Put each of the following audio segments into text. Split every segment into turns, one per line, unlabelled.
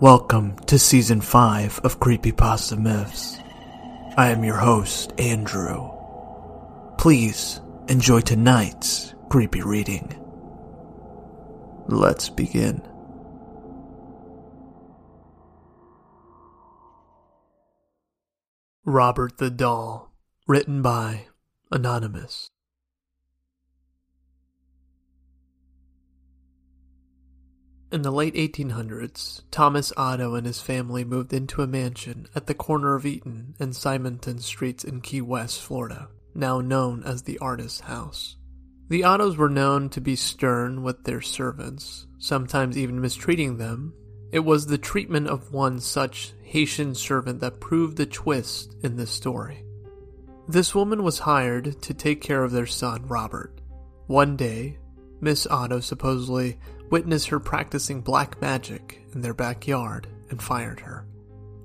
Welcome to Season 5 of Creepypasta Myths. I am your host, Andrew. Please enjoy tonight's creepy reading. Let's begin. Robert the Doll, written by Anonymous. In the late 1800s, Thomas Otto and his family moved into a mansion at the corner of Eaton and Simonton Streets in Key West, Florida, now known as the Artist's House. The Ottos were known to be stern with their servants, sometimes even mistreating them. It was the treatment of one such Haitian servant that proved the twist in this story. This woman was hired to take care of their son, Robert. One day, Miss Otto supposedly witnessed her practicing black magic in their backyard and fired her.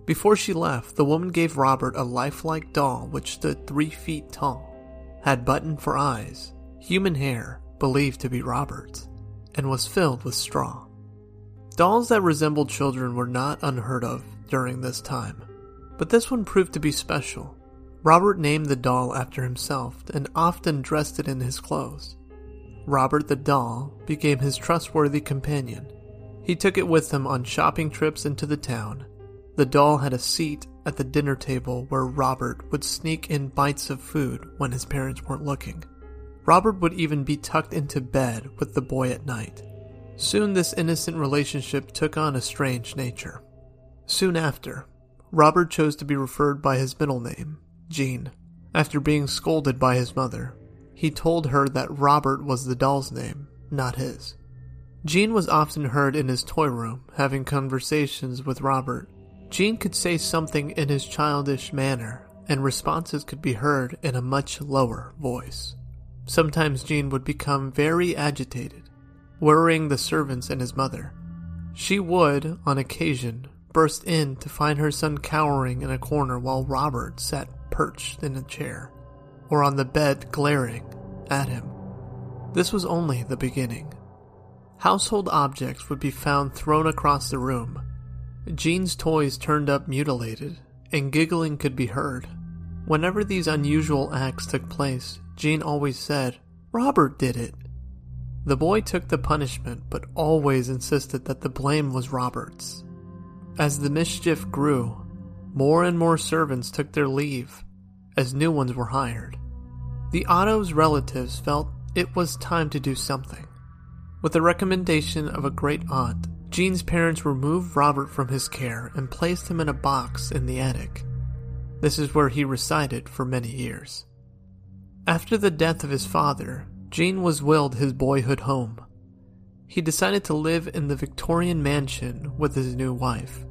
Before she left, the woman gave Robert a lifelike doll which stood three feet tall, had button for eyes, human hair, believed to be Robert's, and was filled with straw. Dolls that resembled children were not unheard of during this time, but this one proved to be special. Robert named the doll after himself and often dressed it in his clothes. Robert the doll became his trustworthy companion. He took it with him on shopping trips into the town. The doll had a seat at the dinner table where Robert would sneak in bites of food when his parents weren't looking. Robert would even be tucked into bed with the boy at night. Soon this innocent relationship took on a strange nature. Soon after, Robert chose to be referred by his middle name, Gene, after being scolded by his mother he told her that Robert was the doll's name, not his. Gene was often heard in his toy room having conversations with Robert. Gene could say something in his childish manner, and responses could be heard in a much lower voice. Sometimes Gene would become very agitated, worrying the servants and his mother. She would, on occasion, burst in to find her son cowering in a corner while Robert sat perched in a chair or on the bed glaring at him. This was only the beginning. Household objects would be found thrown across the room. Gene's toys turned up mutilated, and giggling could be heard. Whenever these unusual acts took place, Gene always said, Robert did it. The boy took the punishment, but always insisted that the blame was Robert's. As the mischief grew, more and more servants took their leave, as new ones were hired. The Otto's relatives felt it was time to do something. With the recommendation of a great aunt, Gene's parents removed Robert from his care and placed him in a box in the attic. This is where he resided for many years. After the death of his father, Gene was willed his boyhood home. He decided to live in the Victorian mansion with his new wife.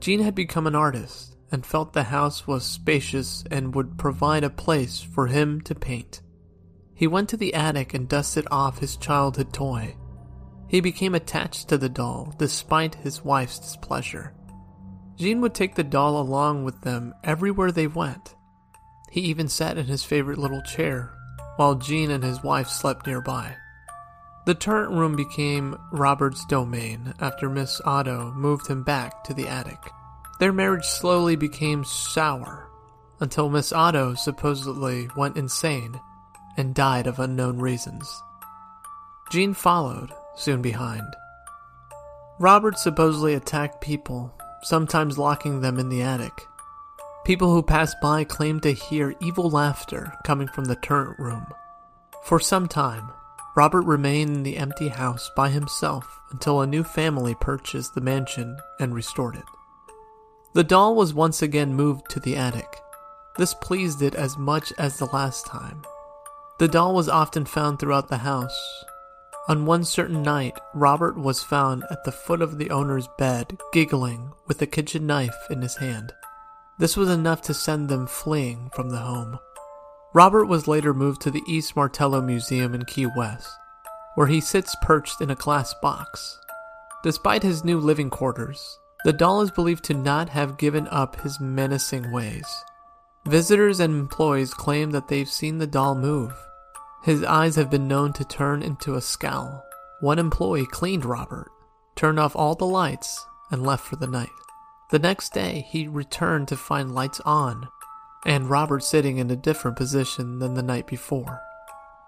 Gene had become an artist and felt the house was spacious and would provide a place for him to paint. He went to the attic and dusted off his childhood toy. He became attached to the doll despite his wife's displeasure. Gene would take the doll along with them everywhere they went. He even sat in his favorite little chair while Gene and his wife slept nearby. The turret room became Robert's domain after Miss Otto moved him back to the attic. Their marriage slowly became sour until Miss Otto supposedly went insane and died of unknown reasons. Gene followed, soon behind. Robert supposedly attacked people, sometimes locking them in the attic. People who passed by claimed to hear evil laughter coming from the turret room. For some time, Robert remained in the empty house by himself until a new family purchased the mansion and restored it. The doll was once again moved to the attic. This pleased it as much as the last time. The doll was often found throughout the house. On one certain night, Robert was found at the foot of the owner's bed, giggling, with a kitchen knife in his hand. This was enough to send them fleeing from the home. Robert was later moved to the East Martello Museum in Key West, where he sits perched in a glass box. Despite his new living quarters, the doll is believed to not have given up his menacing ways. Visitors and employees claim that they've seen the doll move. His eyes have been known to turn into a scowl. One employee cleaned Robert, turned off all the lights, and left for the night. The next day, he returned to find lights on, and Robert sitting in a different position than the night before,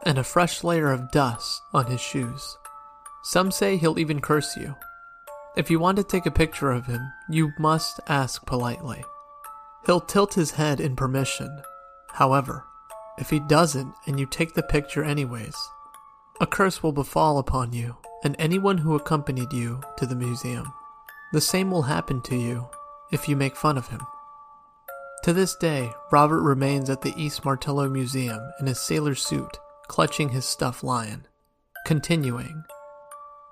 and a fresh layer of dust on his shoes. Some say he'll even curse you. If you want to take a picture of him, you must ask politely. He'll tilt his head in permission. However, if he doesn't and you take the picture anyways, a curse will befall upon you and anyone who accompanied you to the museum. The same will happen to you if you make fun of him. To this day, Robert remains at the East Martello Museum in his sailor suit, clutching his stuffed lion, continuing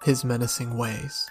his menacing ways.